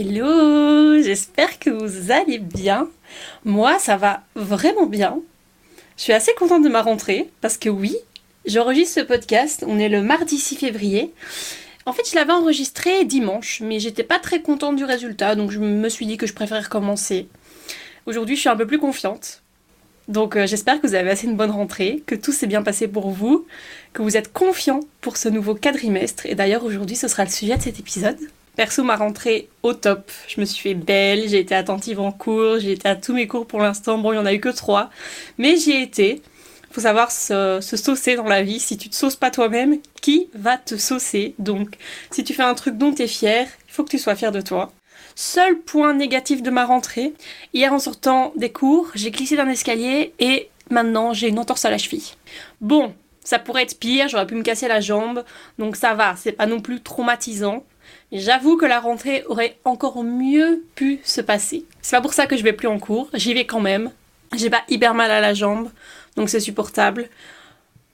Hello, j'espère que vous allez bien. Moi, ça va vraiment bien. Je suis assez contente de ma rentrée parce que oui, j'enregistre ce podcast. On est le mardi 6 février. En fait, je l'avais enregistré dimanche, mais j'étais pas très contente du résultat, donc je me suis dit que je préférais recommencer. Aujourd'hui, je suis un peu plus confiante. Donc euh, j'espère que vous avez assez une bonne rentrée, que tout s'est bien passé pour vous, que vous êtes confiant pour ce nouveau quadrimestre. Et d'ailleurs aujourd'hui ce sera le sujet de cet épisode. Perso ma rentrée au top. Je me suis fait belle, j'ai été attentive en cours, j'ai été à tous mes cours pour l'instant. Bon il n'y en a eu que trois, mais j'y ai été. Faut savoir se, saucer dans la vie. Si tu te sauces pas toi-même, qui va te saucer? Donc si tu fais un truc dont tu es fier, il faut que tu sois fier de toi. Seul point négatif de ma rentrée, hier en sortant des cours, j'ai glissé d'un escalier et maintenant j'ai une entorse à la cheville. Bon, ça pourrait être pire, j'aurais pu me casser la jambe, donc ça va, c'est pas non plus traumatisant. J'avoue que la rentrée aurait encore mieux pu se passer. C'est pas pour ça que je vais plus en cours, j'y vais quand même. J'ai pas hyper mal à la jambe, donc c'est supportable.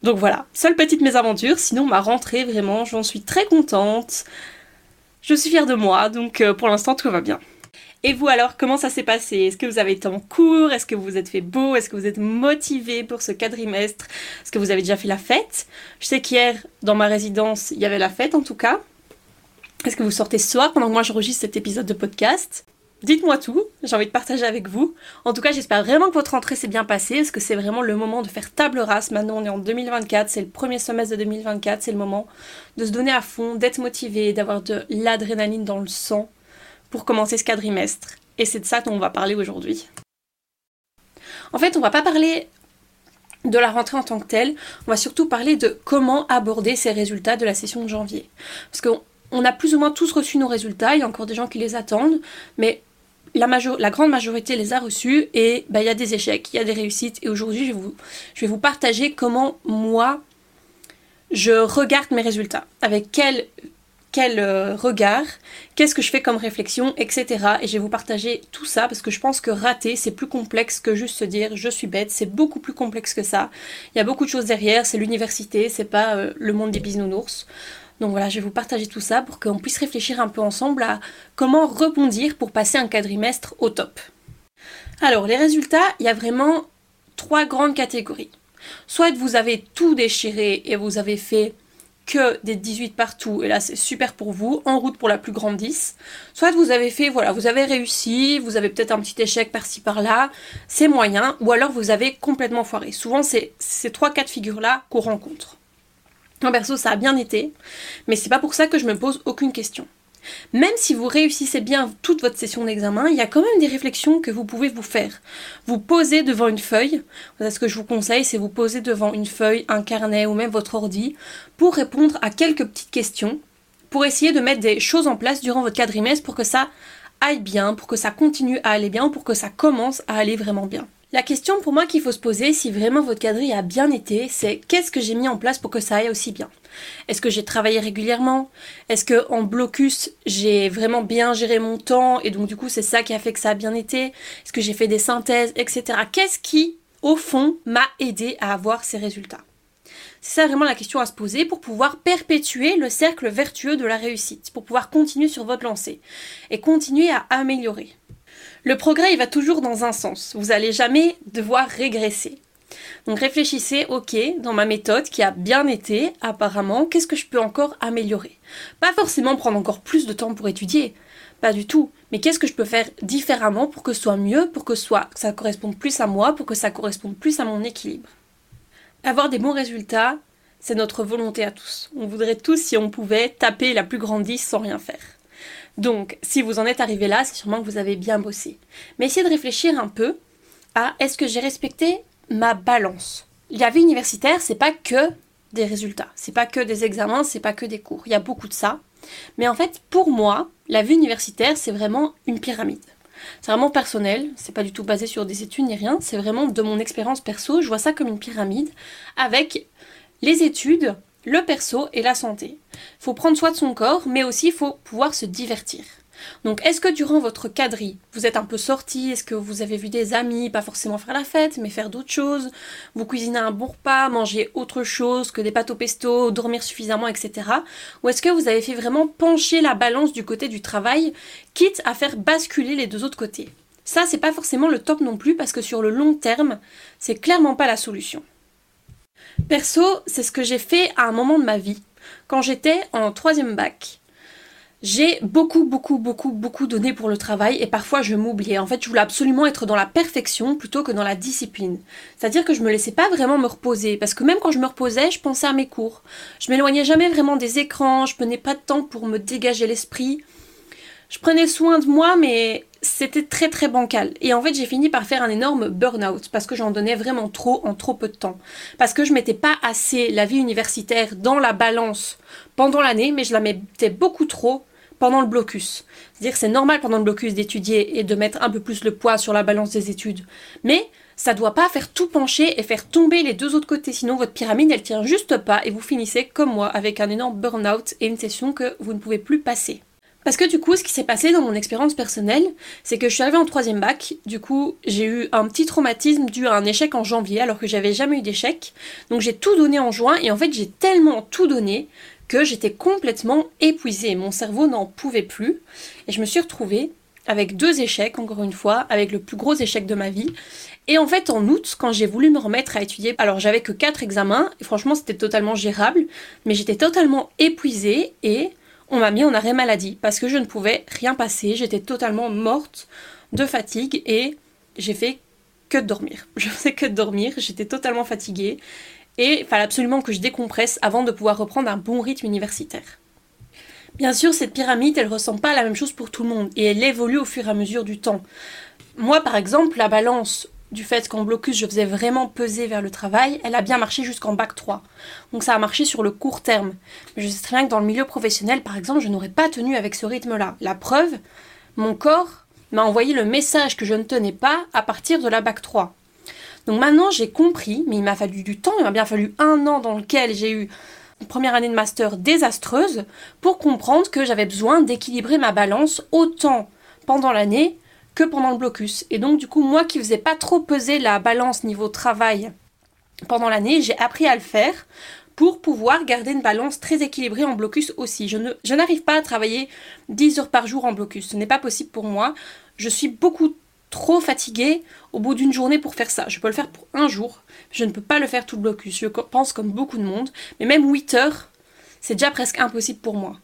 Donc voilà, seule petite mésaventure, sinon ma rentrée vraiment, j'en suis très contente. Je suis fière de moi, donc euh, pour l'instant tout va bien. Et vous alors, comment ça s'est passé? Est-ce que vous avez été en cours? Est-ce que vous vous êtes fait beau? Est-ce que vous êtes motivé pour ce quadrimestre? Est-ce que vous avez déjà fait la fête? Je sais qu'hier, dans ma résidence, il y avait la fête en tout cas. Est-ce que vous sortez ce soir pendant que moi j'enregistre cet épisode de podcast? Dites-moi tout, j'ai envie de partager avec vous. En tout cas, j'espère vraiment que votre rentrée s'est bien passée, parce que c'est vraiment le moment de faire table rase. Maintenant, on est en 2024, c'est le premier semestre de 2024, c'est le moment de se donner à fond, d'être motivé, d'avoir de l'adrénaline dans le sang pour commencer ce quadrimestre. Et c'est de ça dont on va parler aujourd'hui. En fait, on va pas parler de la rentrée en tant que telle, on va surtout parler de comment aborder ces résultats de la session de janvier. Parce qu'on a plus ou moins tous reçu nos résultats, il y a encore des gens qui les attendent, mais la, grande majorité les a reçus et bah, il y a des échecs, il y a des réussites. Et aujourd'hui, je, vais vous partager comment moi, je regarde mes résultats. Avec quel, quel euh, regard, qu'est-ce que je fais comme réflexion, etc. Et je vais vous partager tout ça parce que je pense que rater, c'est plus complexe que juste se dire je suis bête. C'est beaucoup plus complexe que ça. Il y a beaucoup de choses derrière. C'est l'université, c'est pas euh, le monde des bisounours. Donc voilà, je vais vous partager tout ça pour qu'on puisse réfléchir un peu ensemble à comment rebondir pour passer un quadrimestre au top. Alors, les résultats, il y a vraiment trois grandes catégories. Soit vous avez tout déchiré et vous avez fait que des 18 partout, et là c'est super pour vous, en route pour la plus grande 10. Soit vous avez fait, voilà, vous avez réussi, vous avez peut-être un petit échec par-ci par-là, c'est moyen, ou alors vous avez complètement foiré. Souvent c'est ces trois cas de figure-là qu'on rencontre. En perso, ça a bien été, mais c'est pas pour ça que je me pose aucune question. Même si vous réussissez bien toute votre session d'examen, il y a quand même des réflexions que vous pouvez vous faire. Vous posez devant une feuille, ce que je vous conseille, c'est vous poser devant une feuille, un carnet ou même votre ordi pour répondre à quelques petites questions, pour essayer de mettre des choses en place durant votre quadrimestre pour que ça aille bien, pour que ça continue à aller bien, pour que ça commence à aller vraiment bien. La question pour moi qu'il faut se poser si vraiment votre quadrille a bien été, c'est qu'est-ce que j'ai mis en place pour que ça aille aussi bien? Est-ce que j'ai travaillé régulièrement? Est-ce que en blocus j'ai vraiment bien géré mon temps et donc du coup c'est ça qui a fait que ça a bien été? Est-ce que j'ai fait des synthèses, etc. Qu'est-ce qui, au fond, m'a aidé à avoir ces résultats? C'est ça vraiment la question à se poser pour pouvoir perpétuer le cercle vertueux de la réussite, pour pouvoir continuer sur votre lancée et continuer à améliorer. Le progrès, il va toujours dans un sens. Vous n'allez jamais devoir régresser. Donc réfléchissez, ok, dans ma méthode qui a bien été, apparemment, qu'est-ce que je peux encore améliorer? Pas forcément prendre encore plus de temps pour étudier, pas du tout, mais qu'est-ce que je peux faire différemment pour que ce soit mieux, pour que, soit, ça corresponde plus à moi, pour que ça corresponde plus à mon équilibre? Avoir des bons résultats, c'est notre volonté à tous. On voudrait tous, si on pouvait, taper la plus grande 10 sans rien faire. Donc, si vous en êtes arrivé là, c'est sûrement que vous avez bien bossé. Mais essayez de réfléchir un peu à est-ce que j'ai respecté ma balance? La vie universitaire, c'est pas que des résultats, c'est pas que des examens, c'est pas que des cours. Il y a beaucoup de ça. Mais en fait, pour moi, la vie universitaire, c'est vraiment une pyramide. C'est vraiment personnel, c'est pas du tout basé sur des études ni rien, c'est vraiment de mon expérience perso, je vois ça comme une pyramide avec les études, le perso et la santé. Faut prendre soin de son corps, mais aussi faut pouvoir se divertir. Donc est-ce que durant votre quadri, vous êtes un peu sorti? Est-ce que vous avez vu des amis, pas forcément faire la fête, mais faire d'autres choses? Vous cuisinez un bon repas, manger autre chose que des pâtes au pesto, dormir suffisamment, etc. Ou est-ce que vous avez fait vraiment pencher la balance du côté du travail, quitte à faire basculer les deux autres côtés? Ça, c'est pas forcément le top non plus, parce que sur le long terme, c'est clairement pas la solution. Perso, c'est ce que j'ai fait à un moment de ma vie, quand j'étais en troisième bac. J'ai beaucoup, beaucoup, beaucoup, beaucoup donné pour le travail et parfois je m'oubliais. En fait, je voulais absolument être dans la perfection plutôt que dans la discipline. C'est-à-dire que je me laissais pas vraiment me reposer parce que même quand je me reposais, je pensais à mes cours. Je m'éloignais jamais vraiment des écrans, je prenais pas de temps pour me dégager l'esprit. Je prenais soin de moi, mais c'était très très bancal. Et en fait, j'ai fini par faire un énorme burn-out parce que j'en donnais vraiment trop en trop peu de temps. Parce que je mettais pas assez la vie universitaire dans la balance pendant l'année, mais je la mettais beaucoup trop pendant le blocus. C'est-à-dire que c'est normal pendant le blocus d'étudier et de mettre un peu plus le poids sur la balance des études. Mais ça doit pas faire tout pencher et faire tomber les deux autres côtés, sinon votre pyramide elle tient juste pas et vous finissez comme moi avec un énorme burn-out et une session que vous ne pouvez plus passer. Parce que du coup, ce qui s'est passé dans mon expérience personnelle, c'est que je suis arrivée en troisième bac. Du coup, j'ai eu un petit traumatisme dû à un échec en janvier, alors que j'avais jamais eu d'échec. Donc j'ai tout donné en juin, et en fait, j'ai tellement tout donné que j'étais complètement épuisée. Mon cerveau n'en pouvait plus. Et je me suis retrouvée avec deux échecs, encore une fois, avec le plus gros échec de ma vie. Et en fait, en août, quand j'ai voulu me remettre à étudier, alors j'avais que quatre examens, et franchement, c'était totalement gérable, mais j'étais totalement épuisée et on m'a mis en arrêt maladie parce que je ne pouvais rien passer. J'étais totalement morte de fatigue et j'ai fait que de dormir. Je faisais que de dormir, j'étais totalement fatiguée et il fallait absolument que je décompresse avant de pouvoir reprendre un bon rythme universitaire. Bien sûr, cette pyramide, elle ressemble pas à la même chose pour tout le monde et elle évolue au fur et à mesure du temps. Moi, par exemple, la balance du fait qu'en blocus, je faisais vraiment peser vers le travail, elle a bien marché jusqu'en bac 3. Donc ça a marché sur le court terme. Mais je sais très bien que dans le milieu professionnel, par exemple, je n'aurais pas tenu avec ce rythme-là. La preuve, mon corps m'a envoyé le message que je ne tenais pas à partir de la bac 3. Donc maintenant j'ai compris, mais il m'a fallu du temps, il m'a bien fallu un an dans lequel j'ai eu une première année de master désastreuse pour comprendre que j'avais besoin d'équilibrer ma balance autant pendant l'année que pendant le blocus. Et donc du coup moi qui faisais pas trop peser la balance niveau travail pendant l'année, j'ai appris à le faire pour pouvoir garder une balance très équilibrée en blocus aussi. Je, n'arrive pas à travailler 10 heures par jour en blocus. Ce n'est pas possible pour moi. Je suis beaucoup trop fatiguée au bout d'une journée pour faire ça. Je peux le faire pour un jour, je ne peux pas le faire tout le blocus. Je pense comme beaucoup de monde, mais même 8 heures, c'est déjà presque impossible pour moi.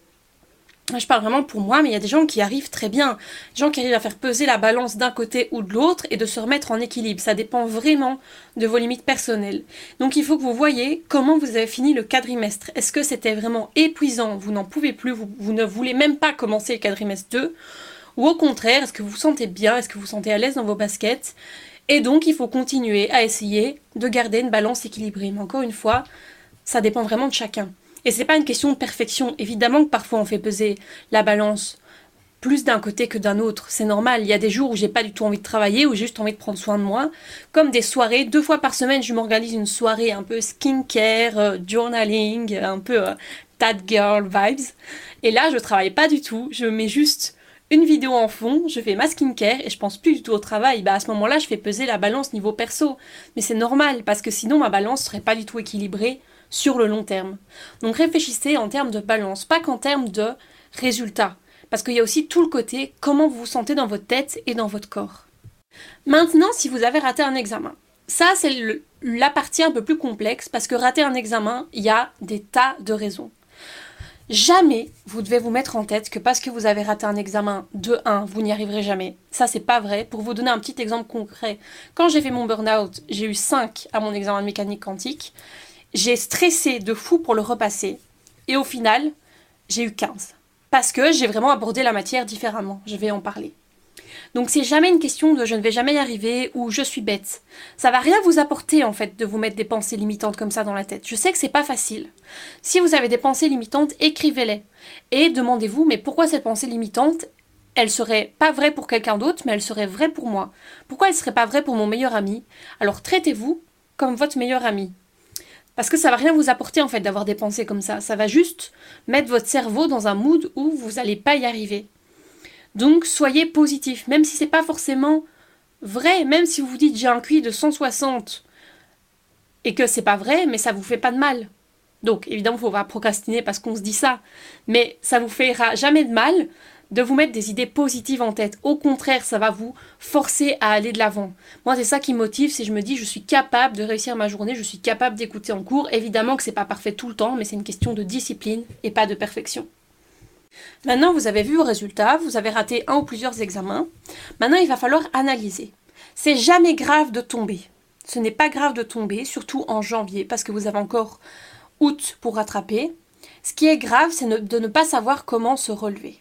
Je parle vraiment pour moi, mais il y a des gens qui arrivent très bien. Des gens qui arrivent à faire peser la balance d'un côté ou de l'autre et de se remettre en équilibre. Ça dépend vraiment de vos limites personnelles. Donc il faut que vous voyez comment vous avez fini le quadrimestre. Est-ce que c'était vraiment épuisant? Vous n'en pouvez plus, vous, ne voulez même pas commencer le quadrimestre 2 ou au contraire, est-ce que vous vous sentez bien? Est-ce que vous vous sentez à l'aise dans vos baskets? Et donc, il faut continuer à essayer de garder une balance équilibrée. Mais encore une fois, ça dépend vraiment de chacun. Et c'est pas une question de perfection. Évidemment que parfois on fait peser la balance plus d'un côté que d'un autre. C'est normal. Il y a des jours où j'ai pas du tout envie de travailler, où j'ai juste envie de prendre soin de moi. Comme des soirées. Deux fois par semaine, je m'organise une soirée un peu skincare, euh, journaling, un peu euh, girl vibes. Et là, je travaille pas du tout. Je mets juste une vidéo en fond, je fais ma skincare et je pense plus du tout au travail. Bah à ce moment-là, je fais peser la balance niveau perso. Mais c'est normal parce que sinon ma balance serait pas du tout équilibrée sur le long terme. Donc réfléchissez en termes de balance, pas qu'en termes de résultats. Parce qu'il y a aussi tout le côté comment vous vous sentez dans votre tête et dans votre corps. Maintenant, si vous avez raté un examen, ça c'est la partie un peu plus complexe parce que rater un examen, il y a des tas de raisons. Jamais vous devez vous mettre en tête que parce que vous avez raté un examen de 1, vous n'y arriverez jamais. Ça, c'est pas vrai. Pour vous donner un petit exemple concret, quand j'ai fait mon burn-out, j'ai eu 5 à mon examen de mécanique quantique. J'ai stressé de fou pour le repasser. Et au final, j'ai eu 15. Parce que j'ai vraiment abordé la matière différemment. Je vais en parler. Donc c'est jamais une question de je ne vais jamais y arriver ou je suis bête. Ça va rien vous apporter en fait de vous mettre des pensées limitantes comme ça dans la tête. Je sais que c'est pas facile. Si vous avez des pensées limitantes, écrivez-les et demandez-vous mais pourquoi cette pensée limitante elle serait pas vraie pour quelqu'un d'autre, mais elle serait vraie pour moi? Pourquoi elle serait pas vraie pour mon meilleur ami? Alors traitez-vous comme votre meilleur ami. Parce que ça va rien vous apporter en fait d'avoir des pensées comme ça. Ça va juste mettre votre cerveau dans un mood où vous n'allez pas y arriver. Donc soyez positif, même si c'est pas forcément vrai, même si vous vous dites j'ai un QI de 160 et que c'est pas vrai, mais ça vous fait pas de mal. Donc évidemment, il faut pas procrastiner parce qu'on se dit ça, mais ça vous fera jamais de mal de vous mettre des idées positives en tête. Au contraire, ça va vous forcer à aller de l'avant. Moi, c'est ça qui motive, si je me dis je suis capable de réussir ma journée, je suis capable d'écouter en cours. Évidemment que c'est pas parfait tout le temps, mais c'est une question de discipline et pas de perfection. Maintenant, vous avez vu vos résultats, vous avez raté un ou plusieurs examens. Maintenant, il va falloir analyser. C'est jamais grave de tomber. Ce n'est pas grave de tomber, surtout en janvier, parce que vous avez encore août pour rattraper. Ce qui est grave, c'est de ne pas savoir comment se relever.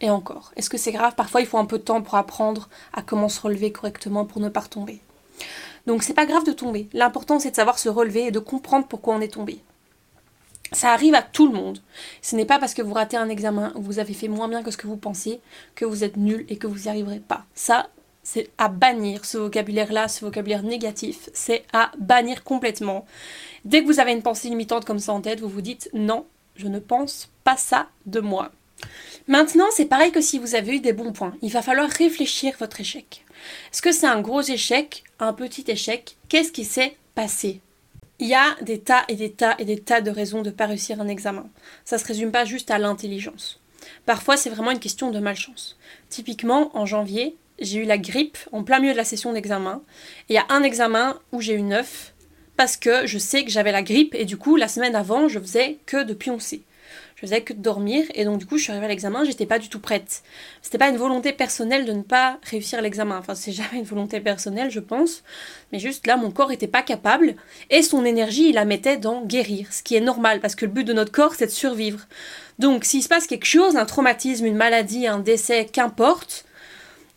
Et encore, est-ce que c'est grave? Parfois, il faut un peu de temps pour apprendre à comment se relever correctement pour ne pas retomber. Donc, c'est pas grave de tomber. L'important, c'est de savoir se relever et de comprendre pourquoi on est tombé. Ça arrive à tout le monde. Ce n'est pas parce que vous ratez un examen ou vous avez fait moins bien que ce que vous pensiez que vous êtes nul et que vous n'y arriverez pas. Ça, c'est à bannir ce vocabulaire-là, ce vocabulaire négatif. C'est à bannir complètement. Dès que vous avez une pensée limitante comme ça en tête, vous vous dites non, je ne pense pas ça de moi. Maintenant, c'est pareil que si vous avez eu des bons points. Il va falloir réfléchir votre échec. Est-ce que c'est un gros échec, un petit échec? Qu'est-ce qui s'est passé? Il y a des tas et des tas et des tas de raisons de ne pas réussir un examen. Ça ne se résume pas juste à l'intelligence. Parfois, c'est vraiment une question de malchance. Typiquement, en janvier, j'ai eu la grippe en plein milieu de la session d'examen. Il y a un examen où j'ai eu 9 parce que je sais que j'avais la grippe et du coup, la semaine avant, je faisais que de pioncer je faisais que dormir et donc du coup je suis arrivée à l'examen, j'étais pas du tout prête. C'était pas une volonté personnelle de ne pas réussir l'examen, enfin c'est jamais une volonté personnelle je pense, mais juste là mon corps était pas capable et son énergie il la mettait dans guérir, ce qui est normal parce que le but de notre corps c'est de survivre. Donc s'il se passe quelque chose, un traumatisme, une maladie, un décès, qu'importe,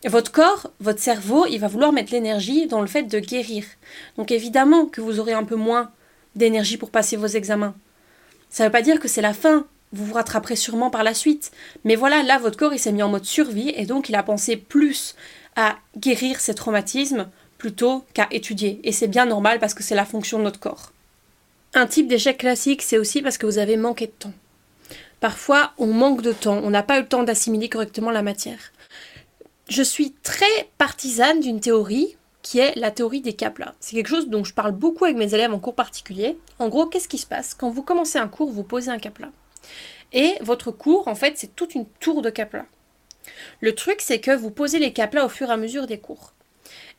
votre corps, votre cerveau, il va vouloir mettre l'énergie dans le fait de guérir. Donc évidemment que vous aurez un peu moins d'énergie pour passer vos examens. Ça ne veut pas dire que c'est la fin, vous vous rattraperez sûrement par la suite. Mais voilà, là, votre corps, il s'est mis en mode survie et donc il a pensé plus à guérir ses traumatismes plutôt qu'à étudier. Et c'est bien normal parce que c'est la fonction de notre corps. Un type d'échec classique, c'est aussi parce que vous avez manqué de temps. Parfois, on manque de temps, on n'a pas eu le temps d'assimiler correctement la matière. Je suis très partisane d'une théorie qui est la théorie des caplas. C'est quelque chose dont je parle beaucoup avec mes élèves en cours particulier. En gros, qu'est-ce qui se passe? Quand vous commencez un cours, vous posez un capla. Et votre cours, en fait, c'est toute une tour de capla. Le truc, c'est que vous posez les caplas au fur et à mesure des cours.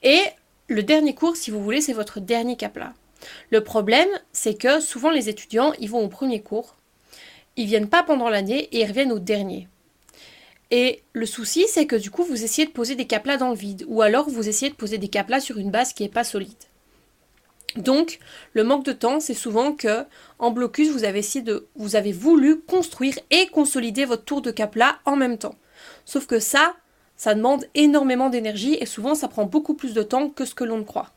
Et le dernier cours, si vous voulez, c'est votre dernier capla. Le problème, c'est que souvent les étudiants, ils vont au premier cours, ils viennent pas pendant l'année et ils reviennent au dernier. Et le souci, c'est que du coup, vous essayez de poser des caplas dans le vide, ou alors vous essayez de poser des caplas sur une base qui n'est pas solide. Donc, le manque de temps, c'est souvent que en blocus, vous avez voulu construire et consolider votre tour de capla en même temps. Sauf que ça, ça demande énormément d'énergie et souvent ça prend beaucoup plus de temps que ce que l'on ne croit.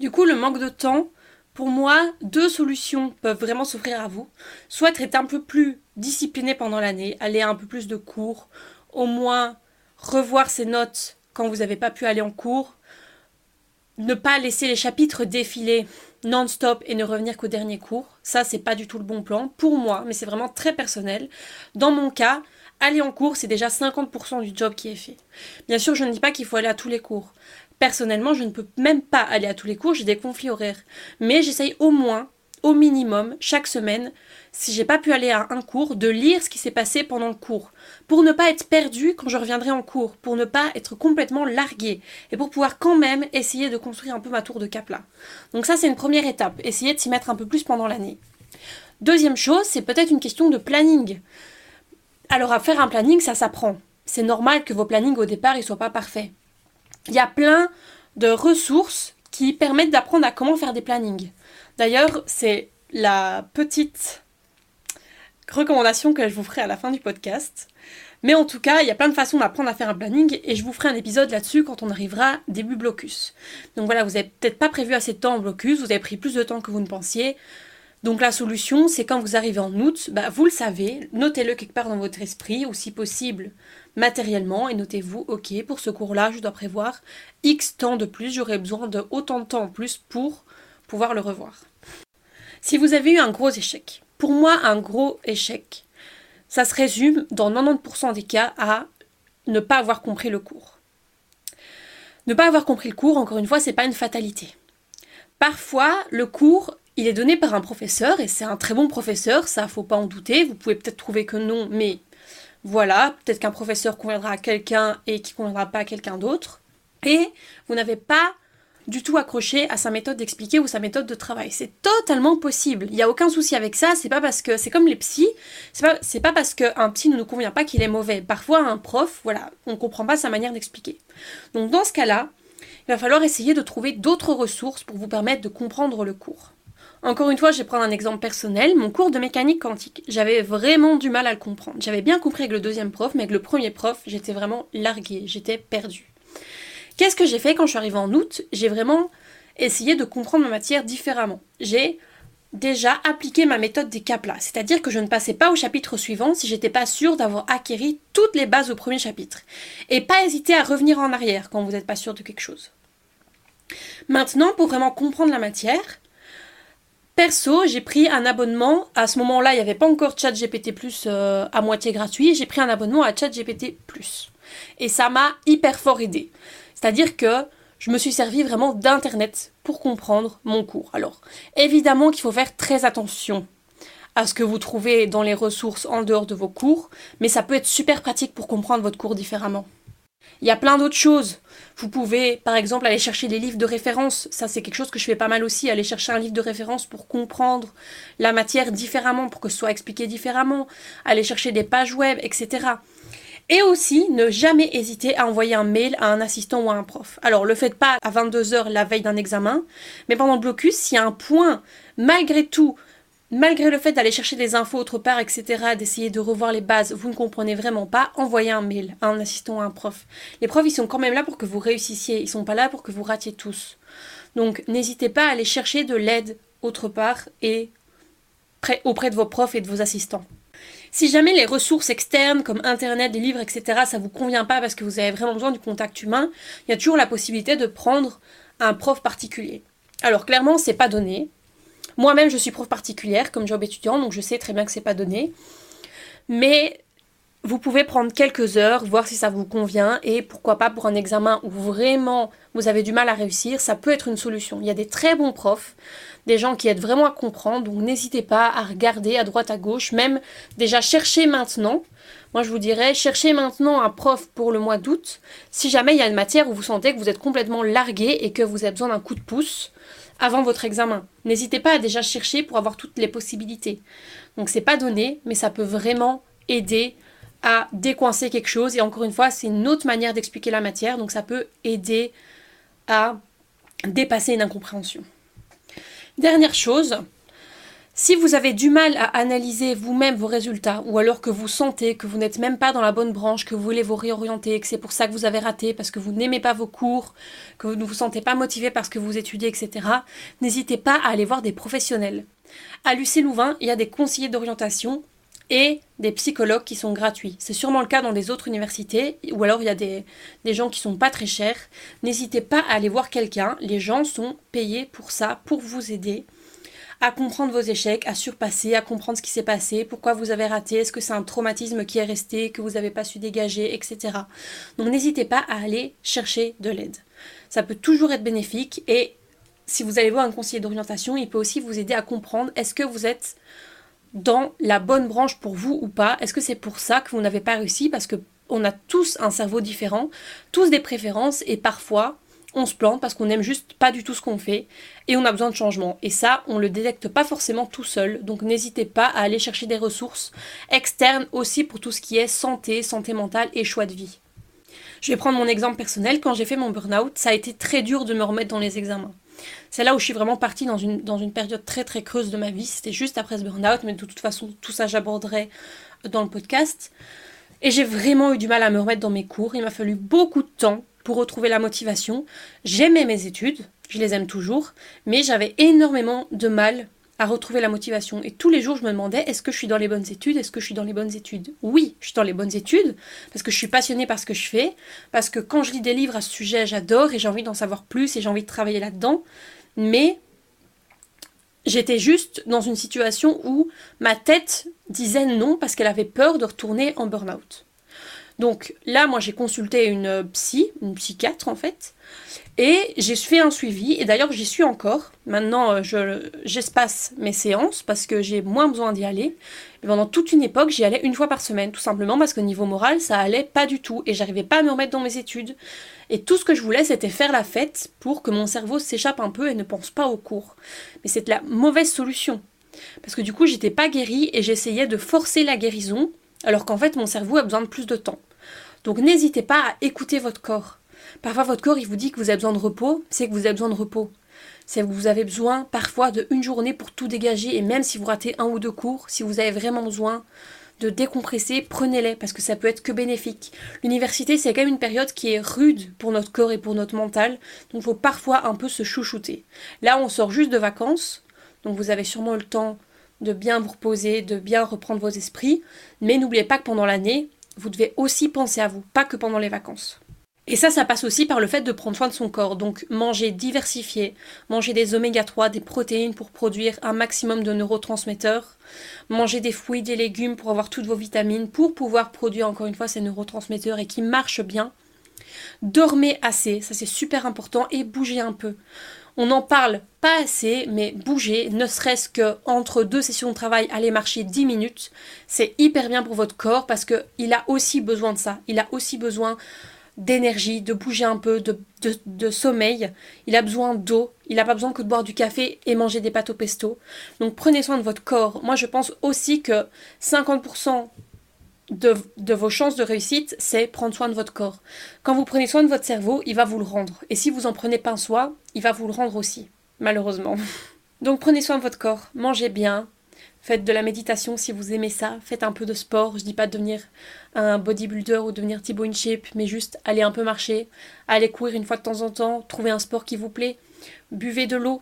Du coup, le manque de temps, pour moi, deux solutions peuvent vraiment s'offrir à vous. Soit être un peu plus discipliné pendant l'année, aller à un peu plus de cours, au moins revoir ses notes quand vous n'avez pas pu aller en cours, ne pas laisser les chapitres défiler non-stop et ne revenir qu'au dernier cours. Ça, c'est pas du tout le bon plan pour moi, mais c'est vraiment très personnel. Dans mon cas, aller en cours, c'est déjà 50% du job qui est fait. Bien sûr, je ne dis pas qu'il faut aller à tous les cours. Personnellement, je ne peux même pas aller à tous les cours, j'ai des conflits horaires. Mais j'essaye au moins, au minimum, chaque semaine, si j'ai pas pu aller à un cours, de lire ce qui s'est passé pendant le cours, pour ne pas être perdu quand je reviendrai en cours, pour ne pas être complètement largué, et pour pouvoir quand même essayer de construire un peu ma tour de cap là. Donc ça c'est une première étape, essayer de s'y mettre un peu plus pendant l'année. Deuxième chose, c'est peut-être une question de planning. Alors à faire un planning, ça s'apprend. C'est normal que vos plannings au départ ne soient pas parfaits. Il y a plein de ressources qui permettent d'apprendre à comment faire des plannings. D'ailleurs, c'est la petite recommandations que je vous ferai à la fin du podcast. Mais en tout cas, il y a plein de façons d'apprendre à faire un planning et je vous ferai un épisode là-dessus quand on arrivera début blocus. Donc voilà, vous n'avez peut-être pas prévu assez de temps en blocus, vous avez pris plus de temps que vous ne pensiez. Donc la solution, c'est quand vous arrivez en août, bah, vous le savez, notez-le quelque part dans votre esprit, ou si possible matériellement, et notez-vous, ok, pour ce cours-là, je dois prévoir X temps de plus, j'aurai besoin de autant de temps en plus pour pouvoir le revoir. Si vous avez eu un gros échec, pour moi, un gros échec, ça se résume dans 90% des cas à ne pas avoir compris le cours. Ne pas avoir compris le cours, encore une fois, c'est pas une fatalité. Parfois, le cours, il est donné par un professeur et c'est un très bon professeur, ça faut pas en douter. Vous pouvez peut-être trouver que non, mais voilà, peut-être qu'un professeur conviendra à quelqu'un et qui conviendra pas à quelqu'un d'autre. Et vous n'avez pas du tout accroché à sa méthode d'expliquer ou sa méthode de travail. C'est totalement possible. Il n'y a aucun souci avec ça. C'est pas parce que c'est comme les psys. C'est pas, c'est pas parce qu'un psy ne nous convient pas qu'il est mauvais. Parfois, un prof, voilà, on ne comprend pas sa manière d'expliquer. Donc, dans ce cas-là, il va falloir essayer de trouver d'autres ressources pour vous permettre de comprendre le cours. Encore une fois, je vais prendre un exemple personnel. Mon cours de mécanique quantique, j'avais vraiment du mal à le comprendre. J'avais bien compris avec le deuxième prof, mais avec le premier prof, j'étais vraiment larguée, j'étais perdue. Qu'est-ce que j'ai fait quand je suis arrivée en août? J'ai vraiment essayé de comprendre ma matière différemment. J'ai déjà appliqué ma méthode des caplas, c'est-à-dire que je ne passais pas au chapitre suivant si j'étais pas sûre d'avoir acquéri toutes les bases au premier chapitre. Et pas hésiter à revenir en arrière quand vous n'êtes pas sûr de quelque chose. Maintenant, pour vraiment comprendre la matière, perso, j'ai pris un abonnement. À ce moment-là, il n'y avait pas encore ChatGPT euh, à moitié gratuit. J'ai pris un abonnement à ChatGPT Plus. Et ça m'a hyper fort aidé. C'est-à-dire que je me suis servi vraiment d'Internet pour comprendre mon cours. Alors, évidemment qu'il faut faire très attention à ce que vous trouvez dans les ressources en dehors de vos cours, mais ça peut être super pratique pour comprendre votre cours différemment. Il y a plein d'autres choses. Vous pouvez, par exemple, aller chercher des livres de référence. Ça, c'est quelque chose que je fais pas mal aussi. Aller chercher un livre de référence pour comprendre la matière différemment, pour que ce soit expliqué différemment. Aller chercher des pages web, etc. Et aussi, ne jamais hésiter à envoyer un mail à un assistant ou à un prof. Alors, le faites pas à 22h la veille d'un examen, mais pendant le blocus, s'il y a un point, malgré tout, malgré le fait d'aller chercher des infos autre part, etc., d'essayer de revoir les bases, vous ne comprenez vraiment pas, envoyez un mail à un assistant ou à un prof. Les profs, ils sont quand même là pour que vous réussissiez, ils sont pas là pour que vous ratiez tous. Donc, n'hésitez pas à aller chercher de l'aide autre part et auprès de vos profs et de vos assistants. Si jamais les ressources externes comme Internet, des livres, etc., ça vous convient pas parce que vous avez vraiment besoin du contact humain, il y a toujours la possibilité de prendre un prof particulier. Alors clairement, c'est pas donné. Moi-même, je suis prof particulière comme job étudiant, donc je sais très bien que c'est pas donné. Mais vous pouvez prendre quelques heures, voir si ça vous convient, et pourquoi pas pour un examen où vraiment vous avez du mal à réussir, ça peut être une solution. Il y a des très bons profs des gens qui aident vraiment à comprendre. Donc n'hésitez pas à regarder à droite, à gauche, même déjà chercher maintenant. Moi je vous dirais, cherchez maintenant un prof pour le mois d'août. Si jamais il y a une matière où vous sentez que vous êtes complètement largué et que vous avez besoin d'un coup de pouce avant votre examen. N'hésitez pas à déjà chercher pour avoir toutes les possibilités. Donc c'est pas donné, mais ça peut vraiment aider à décoincer quelque chose. Et encore une fois, c'est une autre manière d'expliquer la matière, donc ça peut aider à dépasser une incompréhension. Dernière chose, si vous avez du mal à analyser vous-même vos résultats, ou alors que vous sentez que vous n'êtes même pas dans la bonne branche, que vous voulez vous réorienter, que c'est pour ça que vous avez raté, parce que vous n'aimez pas vos cours, que vous ne vous sentez pas motivé parce que vous étudiez, etc., n'hésitez pas à aller voir des professionnels. À l'UC Louvain, il y a des conseillers d'orientation et des psychologues qui sont gratuits. C'est sûrement le cas dans des autres universités, ou alors il y a des, des gens qui sont pas très chers. N'hésitez pas à aller voir quelqu'un, les gens sont payés pour ça, pour vous aider à comprendre vos échecs, à surpasser, à comprendre ce qui s'est passé, pourquoi vous avez raté, est-ce que c'est un traumatisme qui est resté, que vous n'avez pas su dégager, etc. Donc n'hésitez pas à aller chercher de l'aide. Ça peut toujours être bénéfique et si vous allez voir un conseiller d'orientation, il peut aussi vous aider à comprendre est-ce que vous êtes dans la bonne branche pour vous ou pas? Est-ce que c'est pour ça que vous n'avez pas réussi? Parce que on a tous un cerveau différent, tous des préférences et parfois on se plante parce qu'on n'aime juste pas du tout ce qu'on fait et on a besoin de changement. Et ça, on le détecte pas forcément tout seul. Donc n'hésitez pas à aller chercher des ressources externes aussi pour tout ce qui est santé, santé mentale et choix de vie. Je vais prendre mon exemple personnel. Quand j'ai fait mon burn-out, ça a été très dur de me remettre dans les examens. C'est là où je suis vraiment partie dans une, dans une période très très creuse de ma vie. C'était juste après ce burn-out, mais de toute façon, tout ça j'aborderai dans le podcast. Et j'ai vraiment eu du mal à me remettre dans mes cours. Il m'a fallu beaucoup de temps pour retrouver la motivation. J'aimais mes études, je les aime toujours, mais j'avais énormément de mal à retrouver la motivation. Et tous les jours, je me demandais, est-ce que je suis dans les bonnes études? Est-ce que je suis dans les bonnes études? Oui, je suis dans les bonnes études, parce que je suis passionnée par ce que je fais, parce que quand je lis des livres à ce sujet, j'adore et j'ai envie d'en savoir plus et j'ai envie de travailler là-dedans mais j'étais juste dans une situation où ma tête disait non parce qu'elle avait peur de retourner en burn-out. Donc là, moi, j'ai consulté une psy, une psychiatre en fait, et j'ai fait un suivi, et d'ailleurs j'y suis encore. Maintenant, euh, je, j'espace mes séances parce que j'ai moins besoin d'y aller. Et pendant toute une époque, j'y allais une fois par semaine, tout simplement parce qu'au niveau moral, ça allait pas du tout, et j'arrivais pas à me remettre dans mes études. Et tout ce que je voulais, c'était faire la fête pour que mon cerveau s'échappe un peu et ne pense pas au cours. Mais c'est la mauvaise solution. Parce que du coup, j'étais pas guérie et j'essayais de forcer la guérison, alors qu'en fait, mon cerveau a besoin de plus de temps. Donc n'hésitez pas à écouter votre corps. Parfois, votre corps, il vous dit que vous avez besoin de repos, c'est que vous avez besoin de repos. C'est que vous avez besoin parfois de une journée pour tout dégager, et même si vous ratez un ou deux cours, si vous avez vraiment besoin de décompresser, prenez-les, parce que ça peut être que bénéfique. L'université, c'est quand même une période qui est rude pour notre corps et pour notre mental, donc il faut parfois un peu se chouchouter. Là, on sort juste de vacances, donc vous avez sûrement le temps de bien vous reposer, de bien reprendre vos esprits, mais n'oubliez pas que pendant l'année, vous devez aussi penser à vous, pas que pendant les vacances. Et ça, ça passe aussi par le fait de prendre soin de son corps. Donc manger diversifié, manger des oméga 3, des protéines pour produire un maximum de neurotransmetteurs, manger des fruits, des légumes pour avoir toutes vos vitamines, pour pouvoir produire encore une fois ces neurotransmetteurs et qui marchent bien. Dormez assez, ça c'est super important, et bougez un peu. On n'en parle pas assez, mais bouger, ne serait-ce que entre deux sessions de travail, aller marcher 10 minutes, c'est hyper bien pour votre corps parce qu'il a aussi besoin de ça. Il a aussi besoin d'énergie, de bouger un peu, de, sommeil. Il a besoin d'eau. Il n'a pas besoin que de boire du café et manger des pâtes au pesto. Donc prenez soin de votre corps. Moi, je pense aussi que 50% de, vos chances de réussite, c'est prendre soin de votre corps. Quand vous prenez soin de votre cerveau, il va vous le rendre. Et si vous en prenez pas soin, il va vous le rendre aussi, malheureusement. Donc prenez soin de votre corps, mangez bien, Faites de la méditation si vous aimez ça. Faites un peu de sport. Je dis pas de devenir un bodybuilder ou devenir Thibaut InShape, mais juste aller un peu marcher, aller courir une fois de temps en temps, trouver un sport qui vous plaît. Buvez de l'eau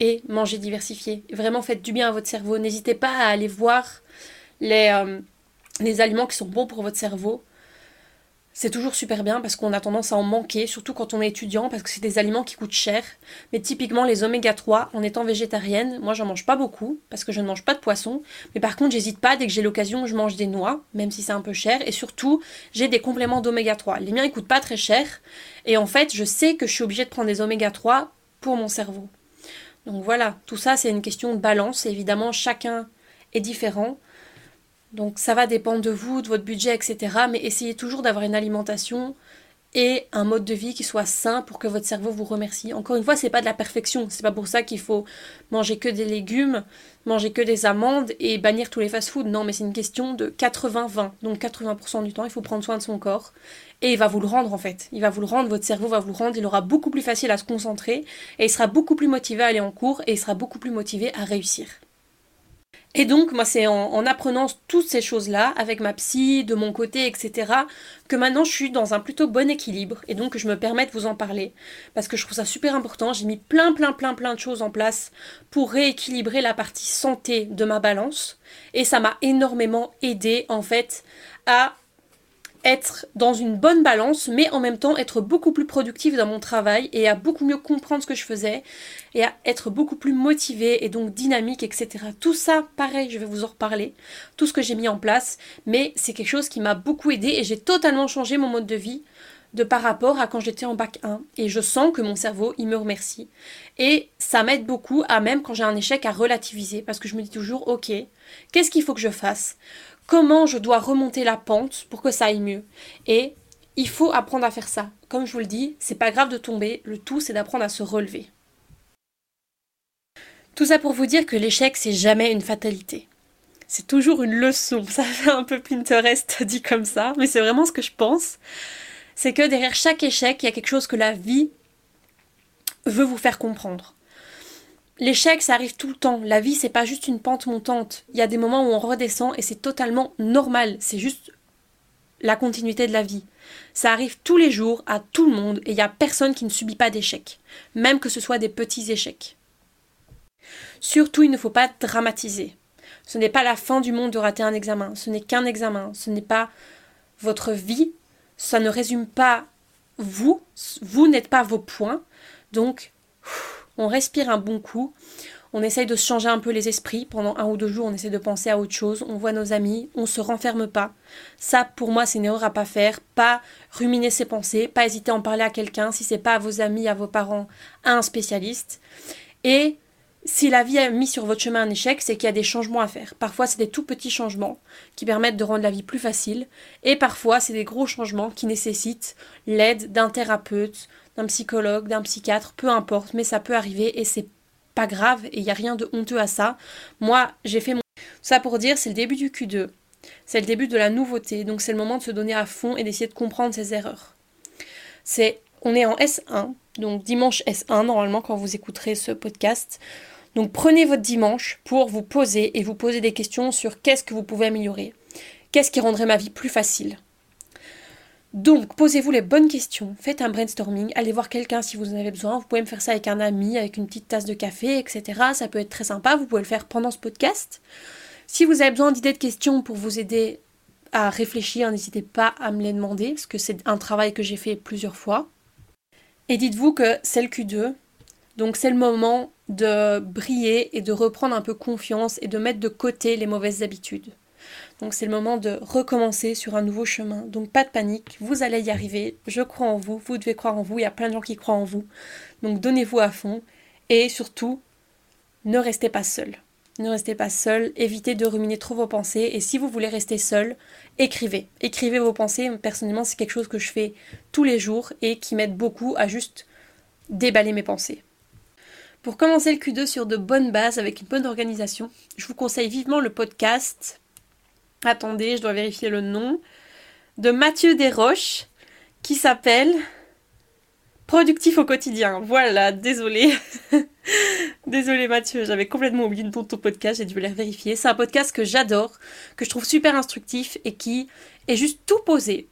et mangez diversifié. Vraiment faites du bien à votre cerveau. N'hésitez pas à aller voir les, euh, les aliments qui sont bons pour votre cerveau c'est toujours super bien parce qu'on a tendance à en manquer, surtout quand on est étudiant, parce que c'est des aliments qui coûtent cher. Mais typiquement les oméga 3, en étant végétarienne, moi j'en mange pas beaucoup parce que je ne mange pas de poisson. Mais par contre, j'hésite pas, dès que j'ai l'occasion, je mange des noix, même si c'est un peu cher. Et surtout, j'ai des compléments d'oméga 3. Les miens ils coûtent pas très cher. Et en fait, je sais que je suis obligée de prendre des oméga 3 pour mon cerveau. Donc voilà, tout ça c'est une question de balance. Évidemment, chacun est différent. Donc ça va dépendre de vous, de votre budget, etc. Mais essayez toujours d'avoir une alimentation et un mode de vie qui soit sain pour que votre cerveau vous remercie. Encore une fois, c'est pas de la perfection. C'est pas pour ça qu'il faut manger que des légumes, manger que des amandes et bannir tous les fast-foods. Non, mais c'est une question de 80-20. Donc 80% du temps, il faut prendre soin de son corps et il va vous le rendre en fait. Il va vous le rendre, votre cerveau va vous le rendre, il aura beaucoup plus facile à se concentrer et il sera beaucoup plus motivé à aller en cours et il sera beaucoup plus motivé à réussir. Et donc, moi, c'est en, apprenant toutes ces choses-là, avec ma psy, de mon côté, etc., que maintenant je suis dans un plutôt bon équilibre. Et donc, je me permets de vous en parler. Parce que je trouve ça super important. J'ai mis plein, plein, plein, plein de choses en place pour rééquilibrer la partie santé de ma balance. Et ça m'a énormément aidé, en fait, à être dans une bonne balance, mais en même temps être beaucoup plus productive dans mon travail et à beaucoup mieux comprendre ce que je faisais et à être beaucoup plus motivée et donc dynamique, etc. Tout ça, pareil, je vais vous en reparler, tout ce que j'ai mis en place, mais c'est quelque chose qui m'a beaucoup aidé et j'ai totalement changé mon mode de vie de par rapport à quand j'étais en bac 1 et je sens que mon cerveau il me remercie. Et ça m'aide beaucoup à même quand j'ai un échec à relativiser. Parce que je me dis toujours ok qu'est-ce qu'il faut que je fasse? Comment je dois remonter la pente pour que ça aille mieux. Et il faut apprendre à faire ça. Comme je vous le dis, c'est pas grave de tomber, le tout c'est d'apprendre à se relever. Tout ça pour vous dire que l'échec c'est jamais une fatalité. C'est toujours une leçon. Ça fait un peu Pinterest dit comme ça, mais c'est vraiment ce que je pense. C'est que derrière chaque échec, il y a quelque chose que la vie veut vous faire comprendre. L'échec, ça arrive tout le temps. La vie, c'est pas juste une pente montante. Il y a des moments où on redescend et c'est totalement normal. C'est juste la continuité de la vie. Ça arrive tous les jours à tout le monde et il n'y a personne qui ne subit pas d'échecs, même que ce soit des petits échecs. Surtout, il ne faut pas dramatiser. Ce n'est pas la fin du monde de rater un examen, ce n'est qu'un examen, ce n'est pas votre vie, ça ne résume pas vous, vous n'êtes pas vos points. Donc, on respire un bon coup, On essaye de se changer un peu les esprits. Pendant un ou deux jours, on essaie de penser à autre chose. On voit nos amis. On se renferme pas. Ça, pour moi, c'est une erreur à pas faire. Pas ruminer ses pensées. Pas hésiter à en parler à quelqu'un. Si c'est pas à vos amis, à vos parents, à un spécialiste. Et si la vie a mis sur votre chemin un échec, c'est qu'il y a des changements à faire. Parfois, c'est des tout petits changements qui permettent de rendre la vie plus facile. Et parfois, c'est des gros changements qui nécessitent l'aide d'un thérapeute, d'un psychologue, d'un psychiatre, peu importe, mais ça peut arriver et c'est pas grave et il n'y a rien de honteux à ça. Moi, j'ai fait mon... Ça pour dire, c'est le début du Q2. C'est le début de la nouveauté, donc c'est le moment de se donner à fond et d'essayer de comprendre ses erreurs. C'est, on est en S1, donc dimanche S1 normalement quand vous écouterez ce podcast. Donc prenez votre dimanche pour vous poser et vous poser des questions sur qu'est-ce que vous pouvez améliorer. Qu'est-ce qui rendrait ma vie plus facile? Donc, posez-vous les bonnes questions, faites un brainstorming, allez voir quelqu'un si vous en avez besoin. Vous pouvez me faire ça avec un ami, avec une petite tasse de café, etc. Ça peut être très sympa, vous pouvez le faire pendant ce podcast. Si vous avez besoin d'idées de questions pour vous aider à réfléchir, n'hésitez pas à me les demander, parce que c'est un travail que j'ai fait plusieurs fois. Et dites-vous que c'est le Q2, donc c'est le moment de briller et de reprendre un peu confiance et de mettre de côté les mauvaises habitudes. Donc c'est le moment de recommencer sur un nouveau chemin. Donc pas de panique, vous allez y arriver, je crois en vous, vous devez croire en vous, il y a plein de gens qui croient en vous. Donc donnez-vous à fond et surtout, ne restez pas seul. Ne restez pas seul, évitez de ruminer trop vos pensées et si vous voulez rester seul, écrivez. Écrivez vos pensées, personnellement c'est quelque chose que je fais tous les jours et qui m'aide beaucoup à juste déballer mes pensées. Pour commencer le Q2 sur de bonnes bases avec une bonne organisation, je vous conseille vivement le podcast. Attendez, je dois vérifier le nom. De Mathieu Desroches qui s'appelle Productif au quotidien. Voilà, désolé. désolé Mathieu, j'avais complètement oublié de ton podcast, j'ai dû le vérifier. C'est un podcast que j'adore, que je trouve super instructif et qui est juste tout posé.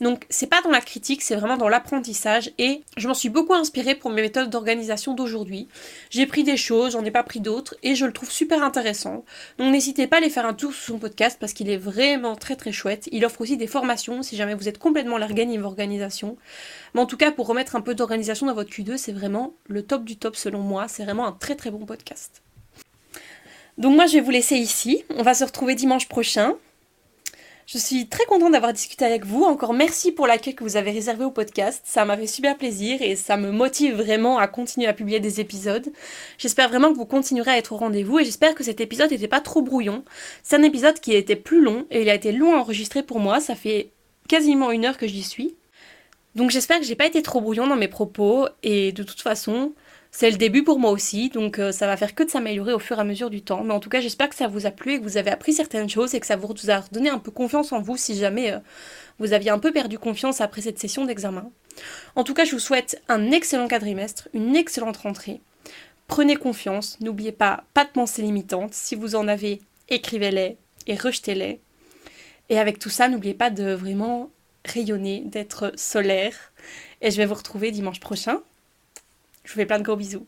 Donc c'est pas dans la critique, c'est vraiment dans l'apprentissage et je m'en suis beaucoup inspirée pour mes méthodes d'organisation d'aujourd'hui. J'ai pris des choses, j'en ai pas pris d'autres et je le trouve super intéressant. Donc n'hésitez pas à aller faire un tour sur son podcast parce qu'il est vraiment très très chouette. Il offre aussi des formations si jamais vous êtes complètement largué niveau organisation. Mais en tout cas pour remettre un peu d'organisation dans votre Q2, c'est vraiment le top du top selon moi. C'est vraiment un très très bon podcast. Donc moi je vais vous laisser ici. On va se retrouver dimanche prochain. Je suis très contente d'avoir discuté avec vous. Encore merci pour l'accueil que vous avez réservé au podcast. Ça m'a fait super plaisir et ça me motive vraiment à continuer à publier des épisodes. J'espère vraiment que vous continuerez à être au rendez-vous et j'espère que cet épisode n'était pas trop brouillon. C'est un épisode qui a été plus long et il a été long à enregistrer pour moi. Ça fait quasiment une heure que j'y suis. Donc j'espère que j'ai pas été trop brouillon dans mes propos et de toute façon, c'est le début pour moi aussi, donc euh, ça va faire que de s'améliorer au fur et à mesure du temps. Mais en tout cas, j'espère que ça vous a plu et que vous avez appris certaines choses et que ça vous a redonné un peu confiance en vous si jamais euh, vous aviez un peu perdu confiance après cette session d'examen. En tout cas, je vous souhaite un excellent quadrimestre, une excellente rentrée. Prenez confiance, n'oubliez pas, pas de pensées limitantes. Si vous en avez, écrivez-les et rejetez-les. Et avec tout ça, n'oubliez pas de vraiment rayonner, d'être solaire. Et je vais vous retrouver dimanche prochain je vous fais plein de gros bisous.